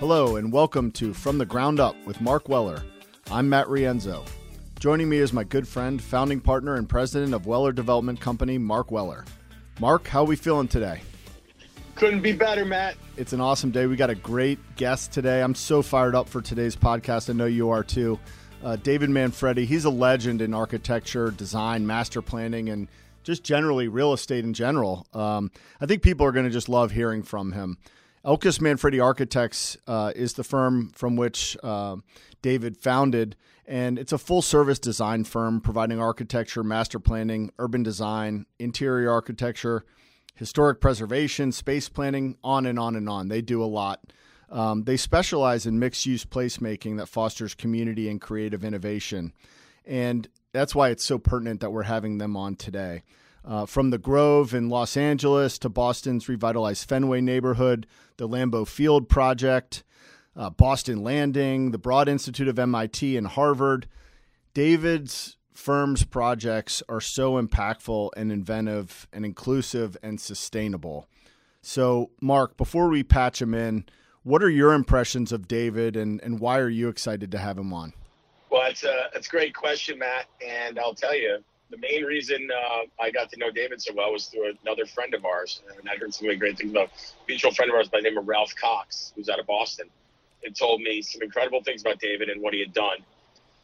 Hello, and welcome to From the Ground Up with Mark Weller. I'm Matt Rienzo. Joining me is my good friend, founding partner, and president of Weller Development Company, Mark Weller. Mark, how are we feeling today? Couldn't be better, Matt. It's an awesome day. We got a great guest today. I'm so fired up for today's podcast. I know you are too. Uh, David Manfredi, he's a legend in architecture, design, master planning, and just generally real estate in general. Um, I think people are going to just love hearing from him. Elkus Manfredi Architects uh, is the firm from which uh, David founded, and it's a full service design firm providing architecture, master planning, urban design, interior architecture, historic preservation, space planning, on and on and on. They do a lot. Um, they specialize in mixed use placemaking that fosters community and creative innovation. And that's why it's so pertinent that we're having them on today. Uh, from the Grove in Los Angeles to Boston's revitalized Fenway neighborhood, the Lambeau Field project, uh, Boston Landing, the Broad Institute of MIT and Harvard. David's firm's projects are so impactful and inventive and inclusive and sustainable. So, Mark, before we patch him in, what are your impressions of David and, and why are you excited to have him on? Well, it's a, it's a great question, Matt. And I'll tell you, the main reason uh, I got to know David so well was through another friend of ours. And I heard some really great things about a mutual friend of ours by the name of Ralph Cox, who's out of Boston, and told me some incredible things about David and what he had done.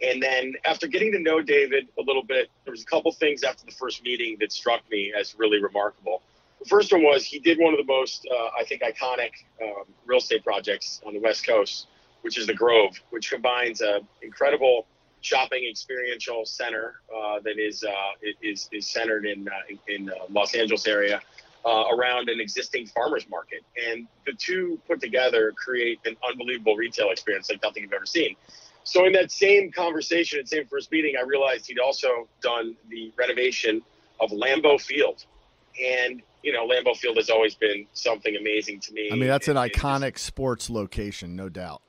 And then after getting to know David a little bit, there was a couple things after the first meeting that struck me as really remarkable. The first one was he did one of the most, uh, I think, iconic um, real estate projects on the West Coast, which is the Grove, which combines an incredible shopping experiential center uh, that is, uh, is is centered in uh, in, uh, Los Angeles area uh, around an existing farmers market, and the two put together create an unbelievable retail experience like nothing you've ever seen. So in that same conversation, and same first meeting, I realized he'd also done the renovation of Lambeau Field, and you know Lambeau Field has always been something amazing to me. I mean, that's an iconic sports location, no doubt.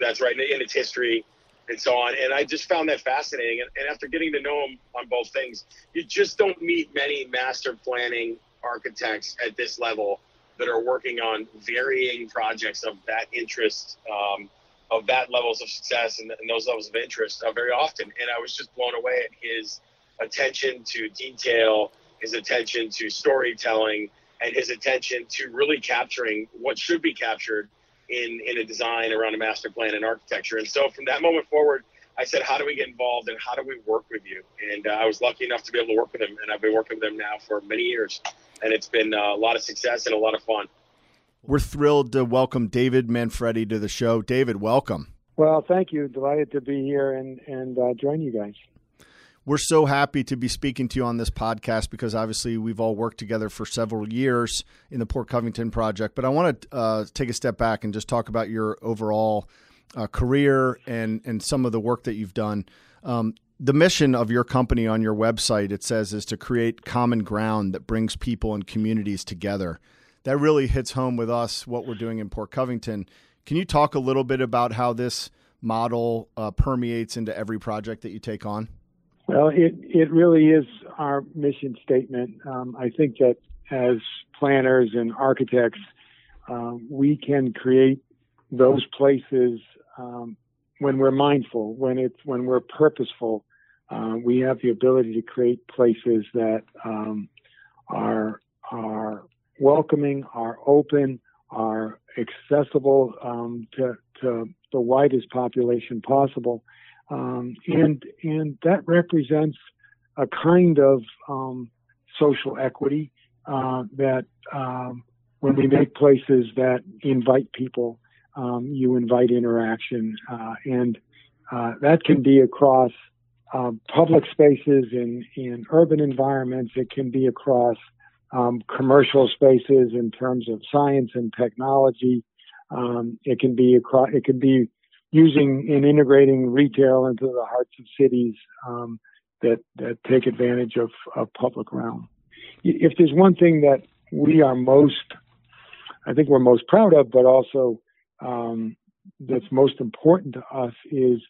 That's right, in its history and so on. And I just found that fascinating. And, and, after getting to know him on both things, you just don't meet many master planning architects at this level that are working on varying projects of that interest, um, of that levels of success and, and those levels of interest uh, very often. And I was just blown away at his attention to detail, his attention to storytelling, and his attention to really capturing what should be captured in in a design around a master plan and architecture. And so from that moment forward, I said, how do we get involved and how do we work with you? And uh, I was lucky enough to be able to work with them, and I've been working with them now for many years, and it's been uh, a lot of success and a lot of fun. We're thrilled to welcome David Manfredi to the show. David, welcome. Well, thank you. Delighted to be here and and uh, join you guys we're so happy to be speaking to you on this podcast because obviously we've all worked together for several years in the Port Covington project. But I want to uh, take a step back and just talk about your overall uh, career and and some of the work that you've done. Um, the mission of your company on your website it says is to create common ground that brings people and communities together. That really hits home with us what we're doing in Port Covington. Can you talk a little bit about how this model uh, permeates into every project that you take on? Well, it, it really is our mission statement. Um, I think that as planners and architects, uh, we can create those places um, when we're mindful, when it's when we're purposeful. Uh, we have the ability to create places that um, are are welcoming, are open, are accessible um, to, to the widest population possible. Um, and and that represents a kind of um, social equity uh, that um, when we make places that invite people, um, you invite interaction, uh, and uh, that can be across um, public spaces in in urban environments. It can be across um, commercial spaces in terms of science and technology. it can be across. It can be using and integrating retail into the hearts of cities um, that, that take advantage of, of public realm. If there's one thing that we are most, I think we're most proud of, but also um, that's most important to us is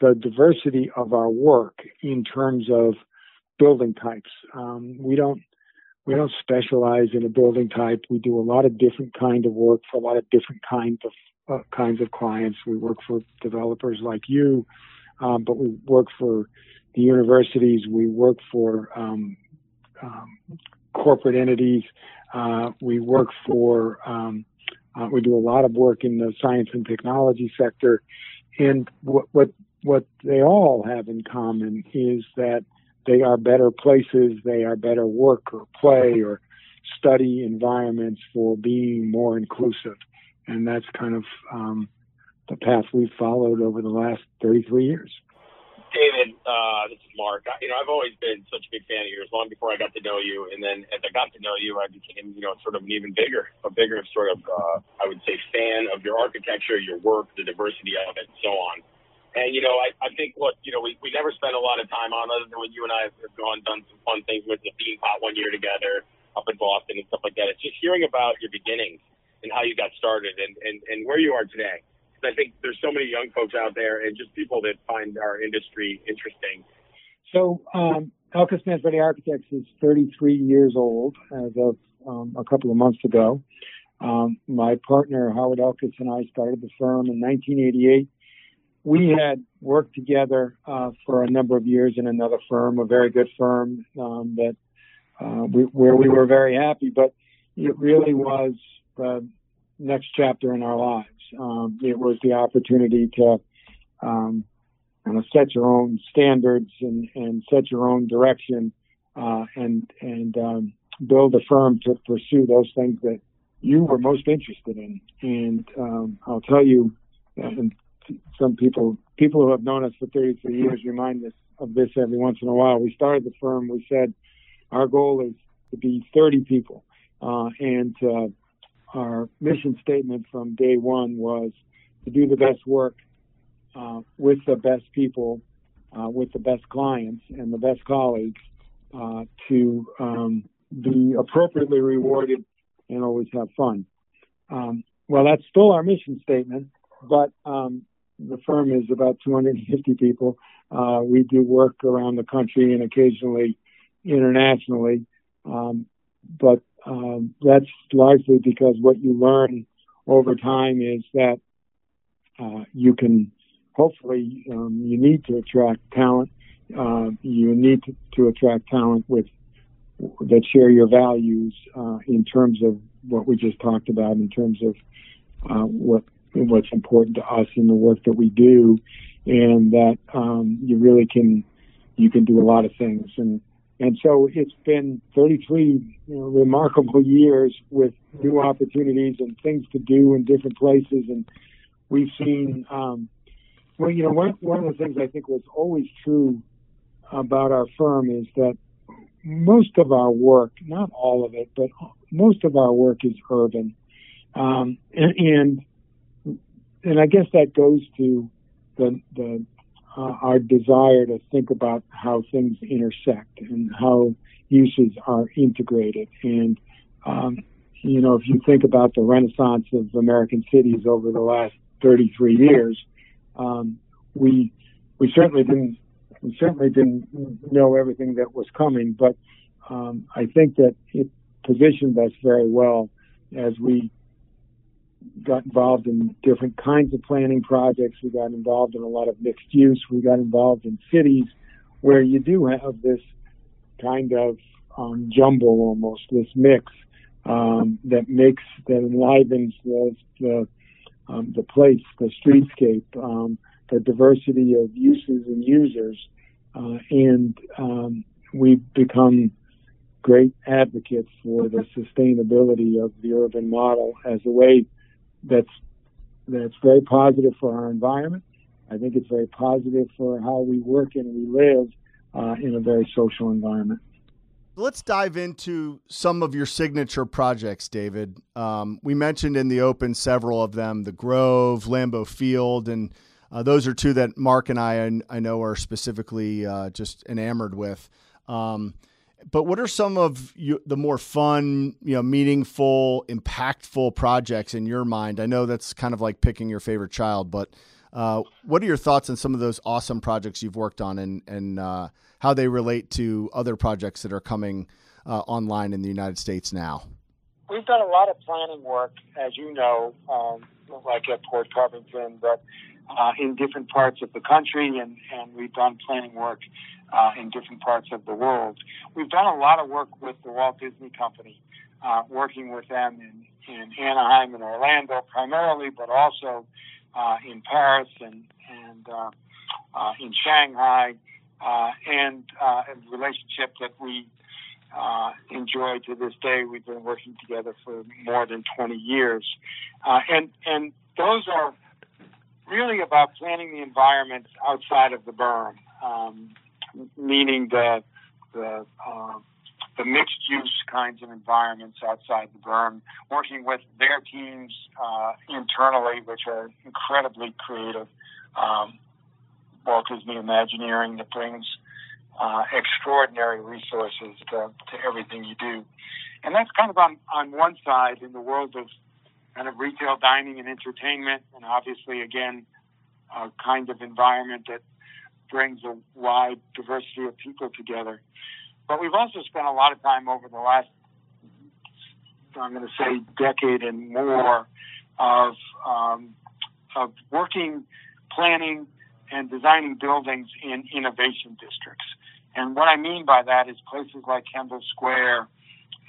the diversity of our work in terms of building types. Um, we don't we don't specialize in a building type. We do a lot of different kind of work for a lot of different kinds of kinds of clients. We work for developers like you, um, but we work for the universities. We work for um, um, corporate entities. Uh, we work for um, uh, we do a lot of work in the science and technology sector, and what what what they all have in common is that they are better places, they are better work or play or study environments for being more inclusive, and that's kind of um, the path we've followed over the last 33 years. David, uh, this is Mark. I, you know, I've always been such a big fan of yours, long before I got to know you. And then as I got to know you, I became, you know, sort of an even bigger, a bigger sort of, uh, I would say, fan of your architecture, your work, the diversity of it, and so on. And you know, I, I think what you know, we, we never spent a lot of time on other than when you and I have gone done some fun things with the theme pot one year together up in Boston and stuff like that. It's just hearing about your beginnings and how you got started and, and, and where you are today. I think there's so many young folks out there and just people that find our industry interesting. So, um, Elkus Manfredi Architects is 33 years old as of um, a couple of months ago. Um, my partner Howard Elkus and I started the firm in 1988. We had worked together uh, for a number of years in another firm, a very good firm um, that uh, we, where we were very happy, but it really was the next chapter in our lives. Um, it was the opportunity to um, you know, set your own standards and, and set your own direction uh, and and um, build a firm to pursue those things that you were most interested in. And um, I'll tell you, and some people people who have known us for 33 years remind us of this every once in a while. We started the firm. We said our goal is to be 30 people, uh, and uh, our mission statement from day one was to do the best work uh, with the best people, uh, with the best clients and the best colleagues uh, to um, be appropriately rewarded and always have fun. Um, well, that's still our mission statement, but um, the firm is about 250 people. Uh, we do work around the country and occasionally internationally. Um, but um, that's largely because what you learn over time is that uh, you can hopefully um, you need to attract talent. Uh, you need to, to, attract talent with that share your values uh, in terms of what we just talked about, in terms of uh, what what's important to us in the work that we do, and that um, you really can you can do a lot of things and and so it's been 33 you know, remarkable years with new opportunities and things to do in different places. And we've seen, um, well, you know, one, one of the things I think was always true about our firm is that most of our work, not all of it, but most of our work is urban. Um, and, and, and I guess that goes to the, the uh, our desire to think about how things intersect and how uses are integrated. And, um, you know, if you think about the renaissance of American cities over the last 33 years, um, we we certainly didn't we certainly didn't know everything that was coming, but um, I think that it positioned us very well as we got involved in different kinds of planning projects. We got involved in a lot of mixed use. We got involved in cities where you do have this kind of um, jumble almost, this mix um, that makes, that enlivens the, the, um, the place, the streetscape, um, the diversity of uses and users. Uh, and um, we've become great advocates for the sustainability of the urban model as a way that's that's very positive for our environment. I think it's very positive for how we work and we live uh, in a very social environment. Let's dive into some of your signature projects, David. Um, we mentioned in the open several of them: the Grove, Lambeau Field, and uh, those are two that Mark and I I know are specifically uh, just enamored with. Um, but what are some of you, the more fun, you know, meaningful, impactful projects in your mind? I know that's kind of like picking your favorite child, but uh, what are your thoughts on some of those awesome projects you've worked on and and uh, how they relate to other projects that are coming uh, online in the United States now? We've done a lot of planning work, as you know, um, like at Port Covington, but uh, in different parts of the country, and, and we've done planning work uh, in different parts of the world. We've done a lot of work with the Walt Disney Company, uh, working with them in, in Anaheim and Orlando primarily, but also uh, in Paris and, and uh, uh, in Shanghai, and a relationship that we enjoy to this day. We've been working together for more than 20 years, and and those are really about planning the environment outside of the berm, um, meaning the the uh, the mixed use kinds of environments outside the berm, working with their teams uh, internally, which are incredibly creative. Um, Walt Disney Imagineering that brings uh, extraordinary resources to, to everything you do. And that's kind of on, on one side in the world of kind of retail dining and entertainment, and obviously, again, a kind of environment that brings a wide diversity of people together. But we've also spent a lot of time over the last, I'm going to say, decade and more of um, of working, planning, and designing buildings in innovation districts. And what I mean by that is places like Kendall Square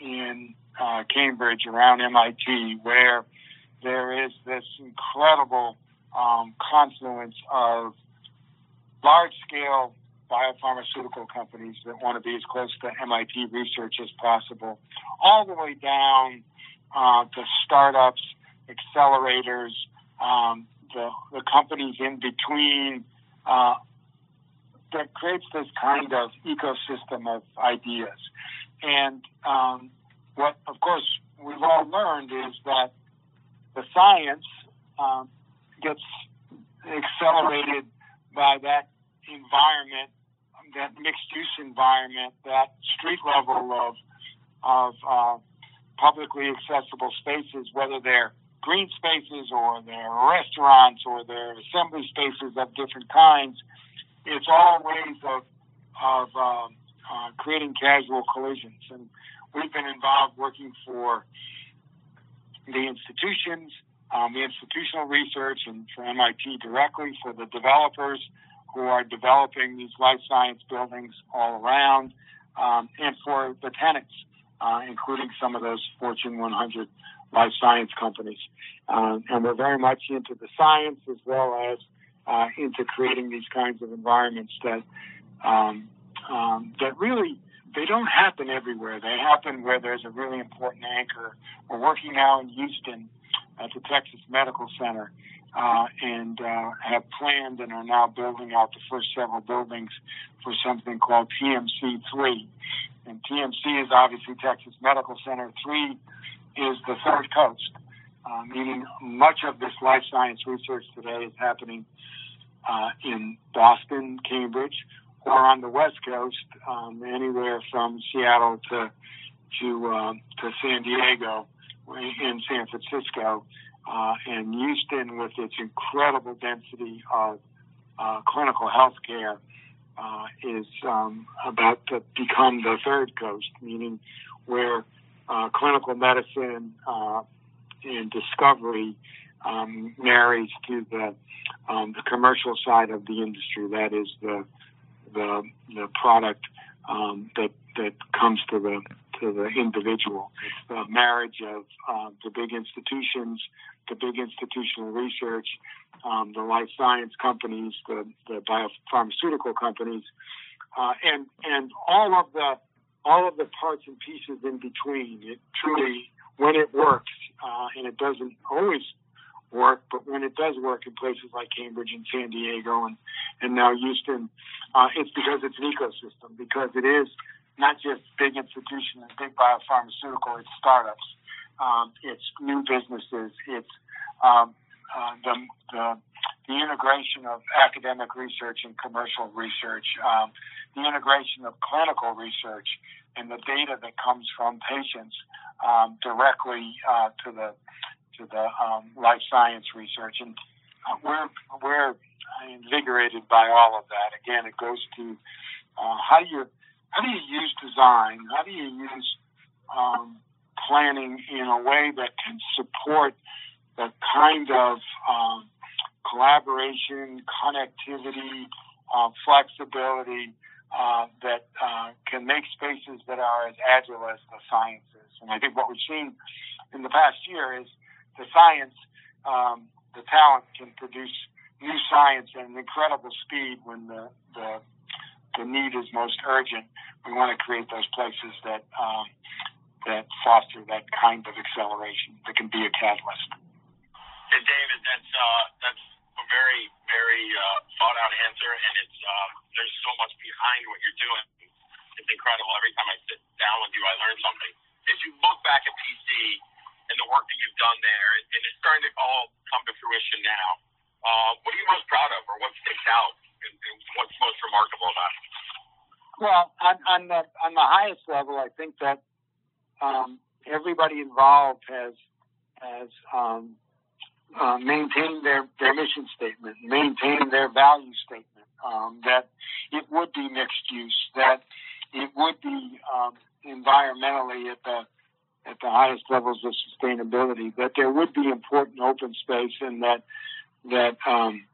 in uh, Cambridge around MIT, where there is this incredible um, confluence of large scale biopharmaceutical companies that want to be as close to MIT research as possible, all the way down uh, to startups, accelerators, um, the, the companies in between uh, that creates this kind of ecosystem of ideas. And um, what, of course, we've all learned is that the science um, gets accelerated by that environment that mixed use environment, that street level of of uh, publicly accessible spaces, whether they're green spaces or they're restaurants or they're assembly spaces of different kinds, it's all ways of of um, uh, creating casual collisions. And we've been involved working for the institutions, um, the institutional research, and for MIT directly for the developers who are developing these life science buildings all around, um, and for the tenants, uh, including some of those Fortune 100 life science companies. Uh, and we're very much into the science as well as uh, into creating these kinds of environments that um, um, that really they don't happen everywhere. They happen where there's a really important anchor. We're working now in Houston at the Texas Medical Center uh, and uh, have planned and are now building out the first several buildings for something called TMC 3. And TMC is obviously Texas Medical Center. 3 is the third coast, uh, meaning much of this life science research today is happening uh, in Boston, Cambridge, or on the West Coast, um, anywhere from Seattle to to uh, to San Diego, in San Francisco, uh, and Houston, with its incredible density of uh, clinical health care, uh, is um, about to become the third coast, meaning where uh, clinical medicine uh, and discovery um, marries to the um, the commercial side of the industry. That is the the, the product um, that that comes to the to the individual. The marriage of uh, the big institutions, the big institutional research, um, the life science companies, the, the biopharmaceutical companies, uh, and and all of the all of the parts and pieces in between. It truly, when it works, uh, and it doesn't always work, but when it does work in places like Cambridge and San Diego and, and now Houston, uh, it's because it's an ecosystem, because it is not just big institutions and big biopharmaceutical, it's startups, um, it's new businesses, it's um, uh, the, the, the, integration of academic research and commercial research, um, the integration of clinical research and the data that comes from patients um, directly uh, to the to the um, life science research, and uh, we're we're invigorated by all of that. Again, it goes to uh, how do you how do you use design? How do you use um, planning in a way that can support the kind of um, collaboration, connectivity, uh, flexibility uh, that uh, can make spaces that are as agile as the sciences. And I think what we've seen in the past year is the science, um, the talent can produce new science at an incredible speed when the, the, the need is most urgent. We want to create those places that um, that foster that kind of acceleration that can be a catalyst. David, that's uh, that's a very very uh, thought out answer, and it's uh, there's so much behind what you're doing. It's incredible. Every time I sit down with you, I learn something. As you look back at PC and the work that you've done there, and it's starting to all come to fruition now. Uh, what are you most proud of, or what sticks out, and, and what's most remarkable about it? Well, on, on the on the highest level, I think that um, everybody involved has has um, uh, maintained their, their mission statement, maintained their value statement, um, that it would be mixed use, that it would be um, environmentally at the at the highest levels of sustainability, that there would be important open space, and that that um,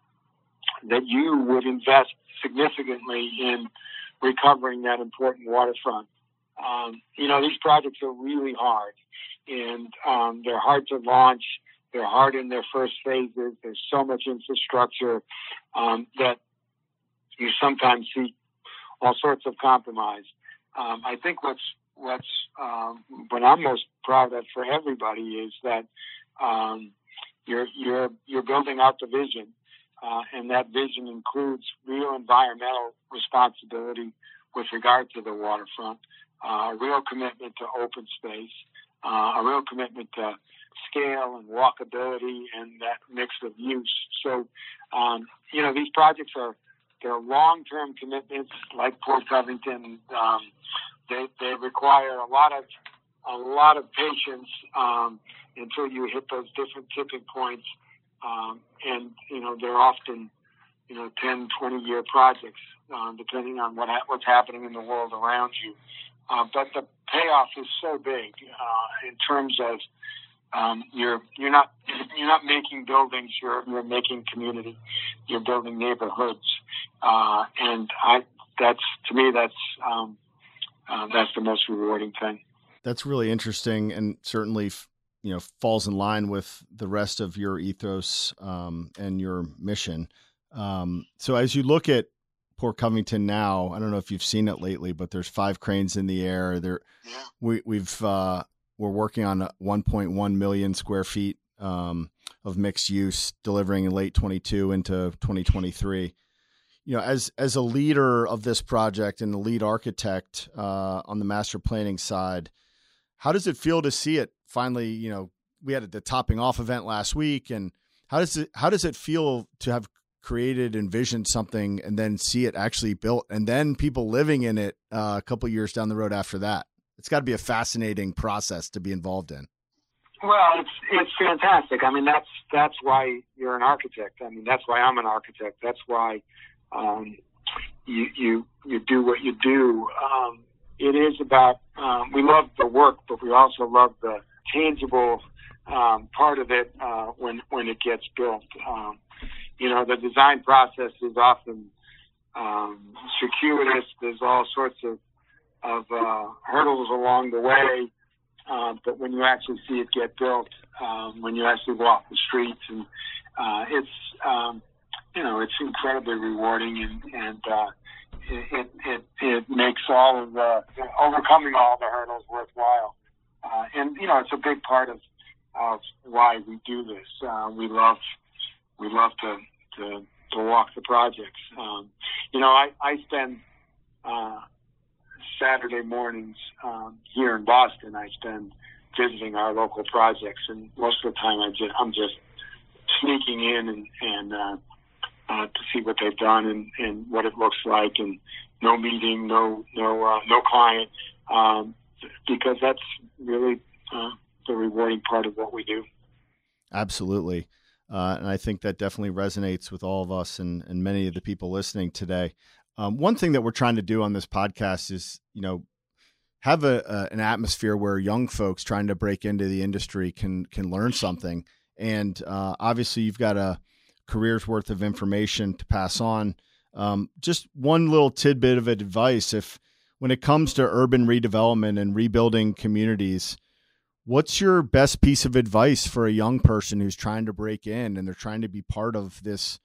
that you would invest significantly in recovering that important waterfront. Um, you know, these projects are really hard, and um, they're hard to launch. They're hard in their first phases. There's so much infrastructure um, that you sometimes see all sorts of compromise. Um, I think what's what's um, what I'm most proud of for everybody is that um, you're you're you're building out the vision, uh, and that vision includes real environmental responsibility with regard to the waterfront uh, a real commitment to open space, uh, a real commitment to scale and walkability and that mix of use. So, um, you know, these projects are they're long-term commitments like Port Covington. Um, they, they require a lot of a lot of patience um, until you hit those different tipping points, um, and you know they're often you know 10, 20 year projects, um, depending on what ha- what's happening in the world around you. Uh, but the payoff is so big uh, in terms of um, you're you're not you're not making buildings. You're you're making community. You're building neighborhoods, uh, and I that's to me that's um, uh, that's the most rewarding thing. That's really interesting, and certainly you know falls in line with the rest of your ethos um, and your mission. Um, so as you look at Port Covington now. I don't know if you've seen it lately, but there's five cranes in the air. There, yeah. we, we've uh, we're working on 1.1 million square feet um, of mixed use, delivering in late 22 into 2023. You know, as as a leader of this project and the lead architect uh, on the master planning side, how does it feel to see it finally? You know, we had the topping off event last week, and how does it how does it feel to have created, envisioned something, and then see it actually built, and then people living in it uh, a couple years down the road after that. It's got to be a fascinating process to be involved in. Well, it's it's fantastic. I mean, that's that's why you're an architect. I mean, that's why I'm an architect. That's why um, you you you do what you do. Um, it is about um, we love the work, but we also love the tangible um, part of it uh, when when it gets built. Um, you know, the design process is often um, circuitous. There's all sorts of of uh, hurdles along the way. Uh, but when you actually see it get built, um, when you actually walk the streets, and uh, it's um, you know it's incredibly rewarding, and and uh, it, it it makes all of the overcoming all the hurdles worthwhile. Uh, and you know it's a big part of of why we do this. Uh, we love we love to to, to walk the projects. Um, you know, I, I spend uh, Saturday mornings um, here in Boston. I spend visiting our local projects, and most of the time I just I'm just sneaking in and and uh, uh, to see what they've done and, and what it looks like, and no meeting, no no uh, no client, um, because that's really uh, the rewarding part of what we do. Absolutely. Uh, and I think that definitely resonates with all of us and, and many of the people listening today. Um, one thing that we're trying to do on this podcast is, you know, have a, a, an atmosphere where young folks trying to break into the industry can can learn something. And uh, obviously, you've got a career's worth of information to pass on. Um, just one little tidbit of advice: if when it comes to urban redevelopment and rebuilding communities, what's your best piece of advice for a young person who's trying to break in and they're trying to be part of this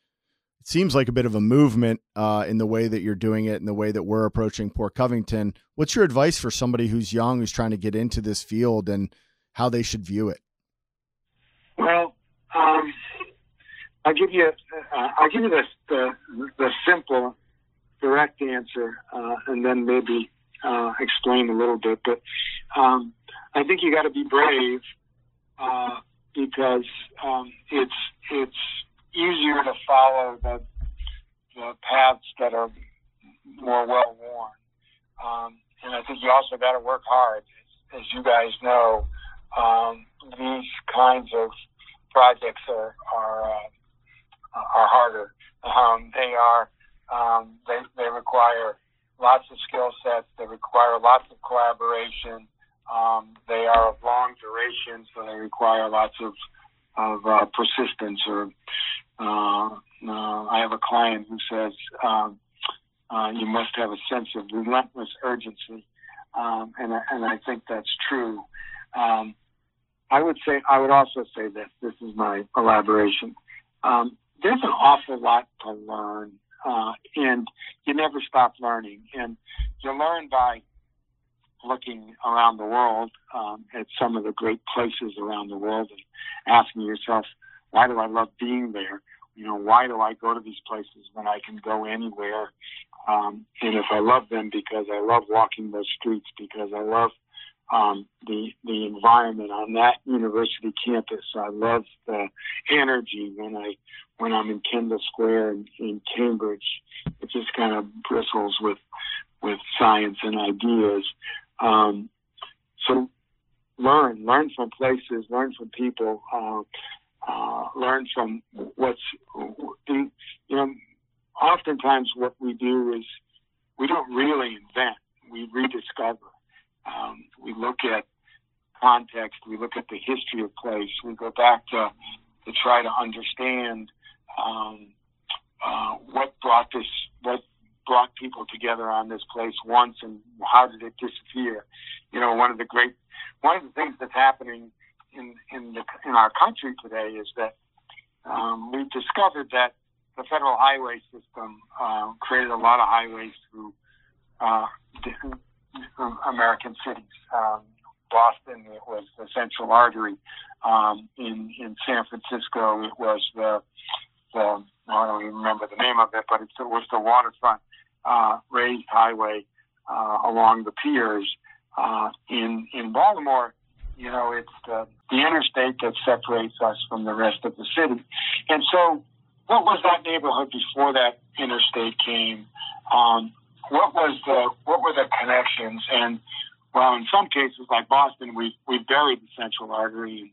it seems like a bit of a movement uh, in the way that you're doing it and the way that we're approaching Port Covington. What's your advice for somebody who's young, who's trying to get into this field, and how they should view it? Well, um, I'll give you uh, I'll give you the the, the simple, direct answer, uh, and then maybe uh, explain a little bit. But um, I think you got to be brave uh, because um, it's it's easier to follow the, the paths that are more well worn. Um, and I think you also got to work hard. As, you guys know, um, these kinds of projects are are uh, are harder. Um, they are um, they they require lots of skill sets. They require lots of collaboration. Um, they are of long duration, so they require lots of of uh, persistence or uh, uh, I have a client who says um, uh, you must have a sense of relentless urgency, um, and and I think that's true. Um, I would say I would also say this. This is my elaboration. Um, there's an awful lot to learn, uh, and you never stop learning. And you learn by looking around the world um, at some of the great places around the world and asking yourself, why do I love being there? You know, why do I go to these places when I can go anywhere? Um, and if I love them because I love walking those streets, because I love um, the the environment on that university campus. I love the energy when I when I'm in Kendall Square in, in Cambridge. It just kind of bristles with with science and ideas. Um, so learn, learn from places, learn from people. Uh, uh, learn from what's, you know, oftentimes what we do is we don't really invent, we rediscover. Um, we look at context, we look at the history of place, we go back to, to try to understand um, uh, what brought this, what brought people together on this place once and how did it disappear. You know, one of the great, one of the things that's happening in in the in our country today is that um, we've discovered that the federal highway system uh, created a lot of highways through uh, American cities. Um, Boston, it was the Central Artery. Um, in in San Francisco, it was the the I don't even remember the name of it, but it was the waterfront uh, raised highway uh, along the piers. Uh, in in Baltimore, you know, it's the, the interstate that separates us from the rest of the city. And so, what was that neighborhood before that interstate came? Um, what was the what were the connections? And well, in some cases, like Boston, we we buried the central artery. And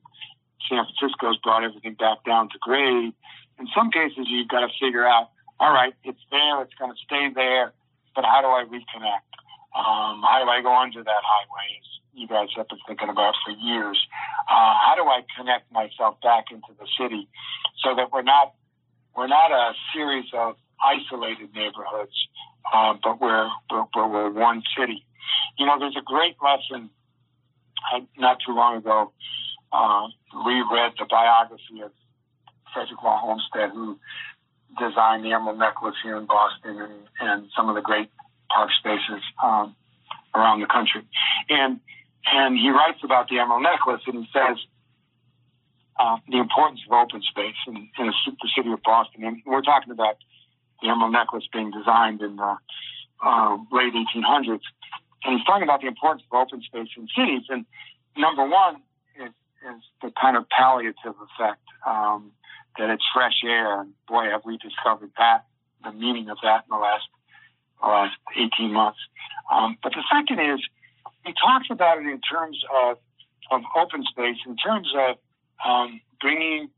San Francisco's brought everything back down to grade. In some cases, you've got to figure out, all right, it's there, it's going to stay there, but how do I reconnect? Um, how do I go under that highway? you guys have been thinking about for years. Uh, how do I connect myself back into the city so that we're not we're not a series of isolated neighborhoods, uh, but we're but we're one city. You know, there's a great lesson. I, not too long ago, uh, reread the biography of Frederick Law Olmsted, who designed the Emerald Necklace here in Boston and, and some of the great park spaces um, around the country. And and he writes about the Emerald Necklace, and he says uh, the importance of open space in, in the city of Boston. And we're talking about the Emerald Necklace being designed in the uh, late 1800s. And he's talking about the importance of open space in cities. And number one is, is the kind of palliative effect um, that it's fresh air. And boy, have we discovered that, the meaning of that in the last, the last 18 months. Um, but the second is he talks about it in terms of of open space, in terms of um, bringing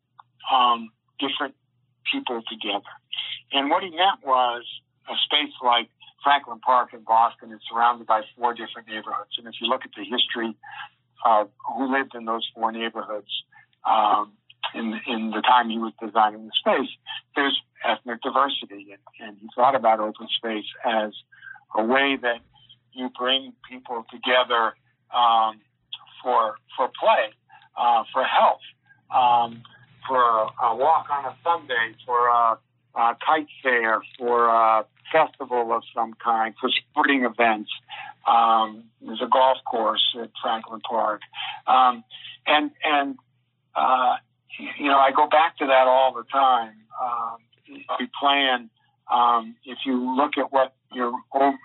um, different people together. And what he meant was a space like Franklin Park in Boston is surrounded by four different neighborhoods. And if you look at the history of who lived in those four neighborhoods um, in, in the time he was designing the space, there's ethnic diversity. And, and he thought about open space as a way that you bring people together um, for, for play, uh, for health, um, for a walk on a Sunday, for a, a kite fair, for a festival of some kind, for sporting events. Um, there's a golf course at Franklin Park, um, and and uh, you know I go back to that all the time. Um, we plan. Um, if you look at what your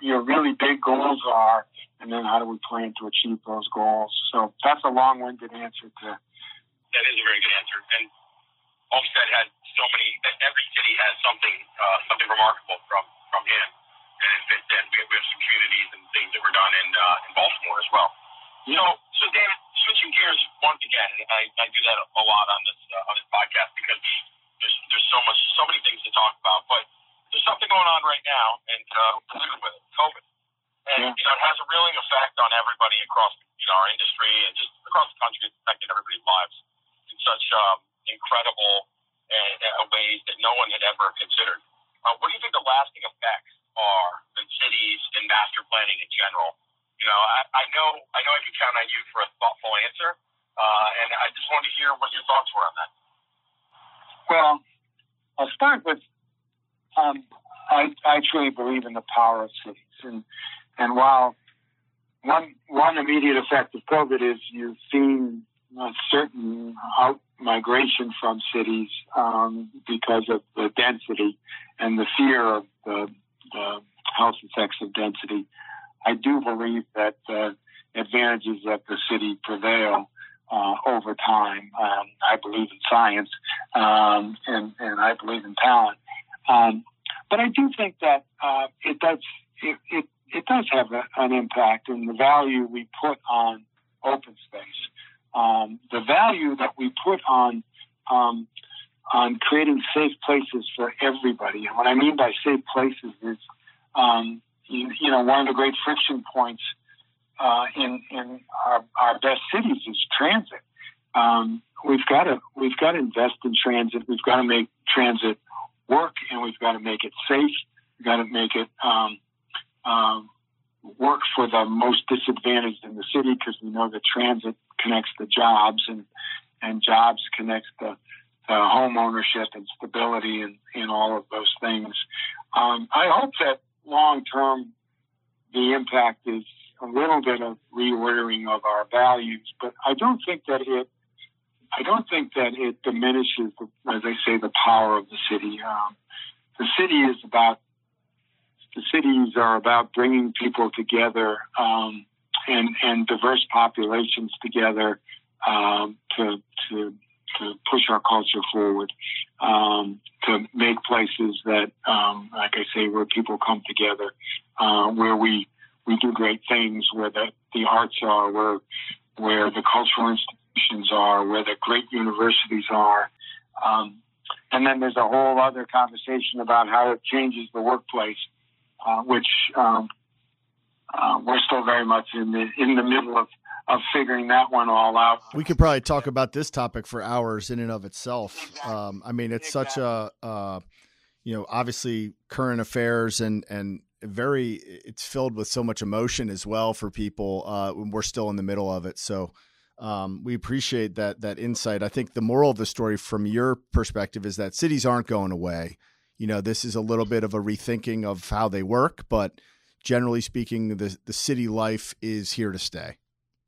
your really big goals are, and then how do we plan to achieve those goals? So that's a long-winded answer to. That is a very good answer, and Olmsted had so many. Every city has something uh, something remarkable from from him, and it fits in. We have, we have some communities and things that were done in uh, in Baltimore as well. You know, so David, switching gears once again, and I, I do that a lot on this uh, on this podcast because there's there's so much so many things to talk about, but there's something going on right now, and uh, with COVID, and yeah. you know it has a reeling effect on everybody across you know our industry and just across the country. It's affecting everybody's lives in such um, incredible uh, ways that no one had ever considered. Uh, what do you think the lasting effects are in cities and master planning in general? You know, I, I know I know I can count on you for a thoughtful answer, uh, and I just wanted to hear what your thoughts were on that. Well, I'll start with um, I, I truly believe in the power of cities, and and while one one immediate effect of COVID is you've seen a certain out migration from cities um, because of the density and the fear of the, the health effects of density. I do believe that the advantages of the city prevail uh, over time. Um, I believe in science um, and, and I believe in talent. Um, but I do think that uh, it does it, it, it does have a, an impact in the value we put on open space um, the value that we put on um, on creating safe places for everybody. And what I mean by safe places is, um, you, you, know, one of the great friction points uh, in in our, our, best cities is transit. Um, we've got to we've got to invest in transit. We've got to make transit work, and we've got to make it safe. We've got to make it um, um, work for the most disadvantaged in the city because we know that transit connects the jobs and and jobs connects the, the home ownership and stability and, and all of those things. Um, I hope that long term the impact is a little bit of reordering of our values, but I don't think that it I don't think that it diminishes, as I say, the power of the city. Um, the city is about the cities are about bringing people together um, and and diverse populations together um, to to to push our culture forward, um, to make places that, um, like I say, where people come together, uh, where we we do great things, where the, the arts are, where where the cultural institutions are, where the great universities are. Um, and then there's a whole other conversation about how it changes the workplace uh, which um, uh, we're still very much in the in the middle of of figuring that one all out. We could probably talk about this topic for hours in and of itself. Exactly. Um, I mean, it's exactly. such a uh, you know obviously current affairs and and very it's filled with so much emotion as well for people. Uh, we're still in the middle of it, so. Um, we appreciate that that insight. I think the moral of the story, from your perspective, is that cities aren't going away you know, this is a little bit of a rethinking of how they work, but generally speaking, the the city life is here to stay.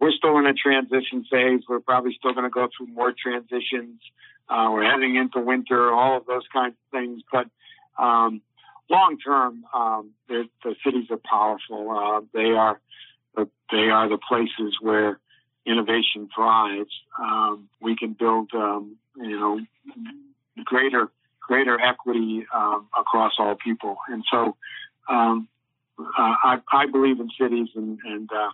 We're still in a transition phase. We're probably still going to go through more transitions. Uh, we're heading into winter, all of those kinds of things. But um, long term, um, the cities are powerful. Uh, they are they are the places where innovation thrives. Um, we can build, um, you know, greater greater equity um, across all people. And so um, uh, I, I, believe in cities, and, and uh,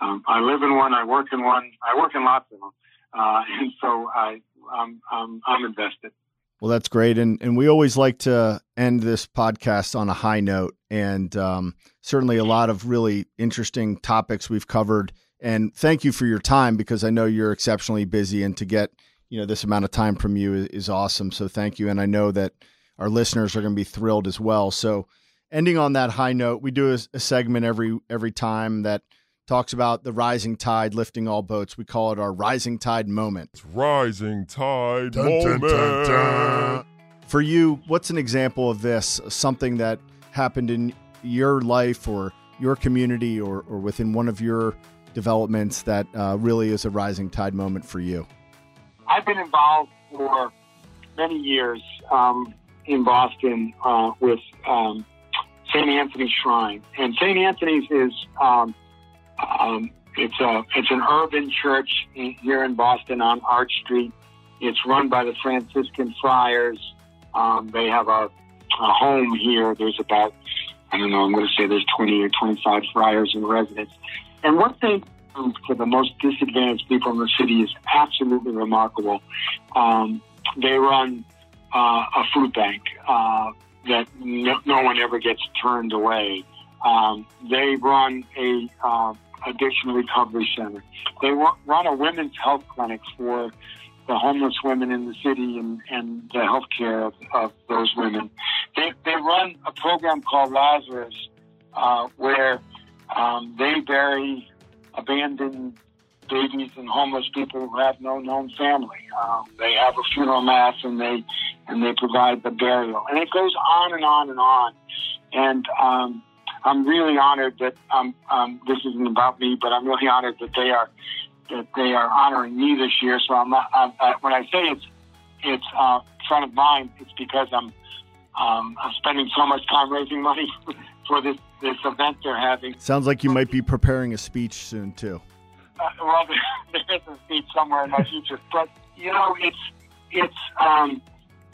um, I live in one. I work in one. I work in lots of them, uh, and so I, I'm, I'm, I'm invested. Well, that's great, and and we always like to end this podcast on a high note, and um, certainly a lot of really interesting topics we've covered. And thank you for your time because I know you're exceptionally busy, and to get you know this amount of time from you is, is awesome. So thank you, and I know that our listeners are going to be thrilled as well. So, ending on that high note, we do a, a segment every every time that talks about the rising tide lifting all boats. We call it our rising tide moment. It's rising tide dun, moment. Dun, dun, For you, what's an example of this? Something that happened in your life or your community or, or within one of your developments that uh, really is a rising tide moment for you? I've been involved for many years um, in Boston uh, with um, St. Anthony's Shrine. And St. Anthony's is um, um, it's a it's an urban church here in Boston on Arch Street. It's run by the Franciscan Friars. Um, they have a, a home here. There's about I don't know. I'm going to say there's 20 or 25 friars in residence. And what they do for the most disadvantaged people in the city is absolutely remarkable. Um, they run uh, a food bank uh, that no, no, one ever gets turned away. Um, they run a uh, Addiction Recovery Center. They run a women's health clinic for the homeless women in the city and, and the health care of, of those women. They, they run a program called Lazarus uh, where um, they bury abandoned babies and homeless people who have no known family. Um, they have a funeral mass and they and they provide the burial, and it goes on and on and on. And um, I'm really honored that um, um, this isn't about me, but I'm really honored that they are that they are honoring me this year. So I'm not. I'm, uh, when I say it's it's uh, front of mind, it's because I'm um, I'm spending so much time raising money for this this event they're having. Sounds like you might be preparing a speech soon too. Uh, well, there is a speech somewhere in my future, but you know, it's it's um,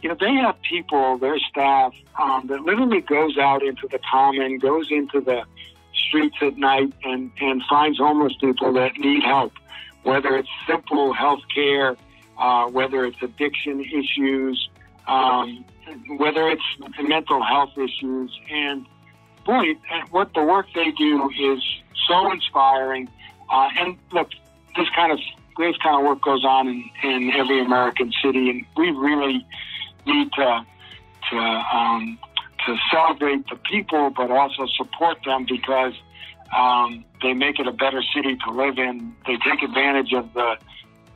you know, they have people, their staff, um, that literally goes out into the common, goes into the streets at night and, and finds homeless people that need help, whether it's simple health care, uh, whether it's addiction issues, um, whether it's mental health issues. And boy, what the work they do is so inspiring. Uh, and look, this kind of this kind of work goes on in, in every American city, and we really need to to um, to celebrate the people, but also support them because um, they make it a better city to live in. They take advantage of the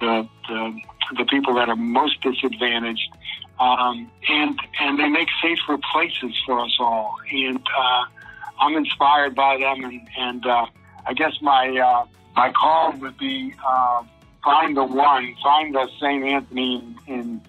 the the, the people that are most disadvantaged, um, and and they make safer places for us all. And uh, I'm inspired by them, and and uh, I guess my uh, my call would be uh, find the one, find the St. Anthony in, in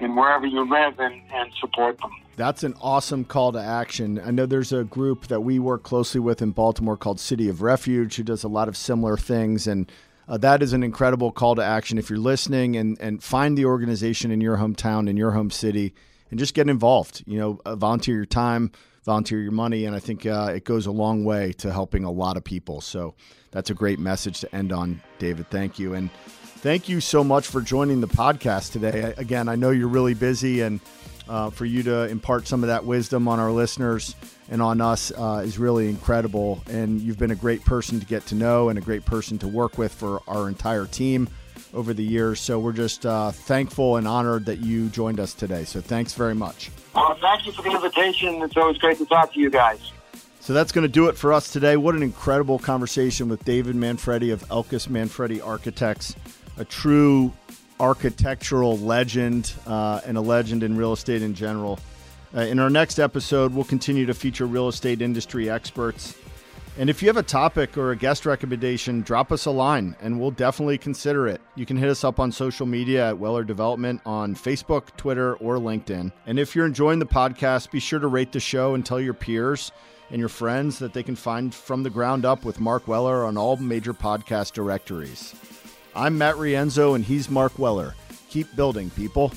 and wherever you live and, and support them. That's an awesome call to action. I know there's a group that we work closely with in Baltimore called City of Refuge who does a lot of similar things. And uh, that is an incredible call to action. If you're listening and, and find the organization in your hometown, in your home city, and just get involved, you know, uh, volunteer your time, volunteer your money. And I think uh, it goes a long way to helping a lot of people. So that's a great message to end on, David. Thank you. And thank you so much for joining the podcast today. Again, I know you're really busy, and uh, for you to impart some of that wisdom on our listeners and on us uh, is really incredible. And you've been a great person to get to know and a great person to work with for our entire team over the years. So we're just uh, thankful and honored that you joined us today. So thanks very much. Well, thank you for the invitation. It's always great to talk to you guys. So that's going to do it for us today. What an incredible conversation with David Manfredi of Elkus Manfredi Architects a true architectural legend uh, and a legend in real estate in general. Uh, in our next episode, we'll continue to feature real estate industry experts. And if you have a topic or a guest recommendation, drop us a line and we'll definitely consider it. You can hit us up on social media at Weller Development on Facebook, Twitter, or LinkedIn. And if you're enjoying the podcast, be sure to rate the show and tell your peers and your friends that they can find From the Ground Up with Mark Weller on all major podcast directories. I'm Matt Rienzo, and he's Mark Weller. Keep building, people.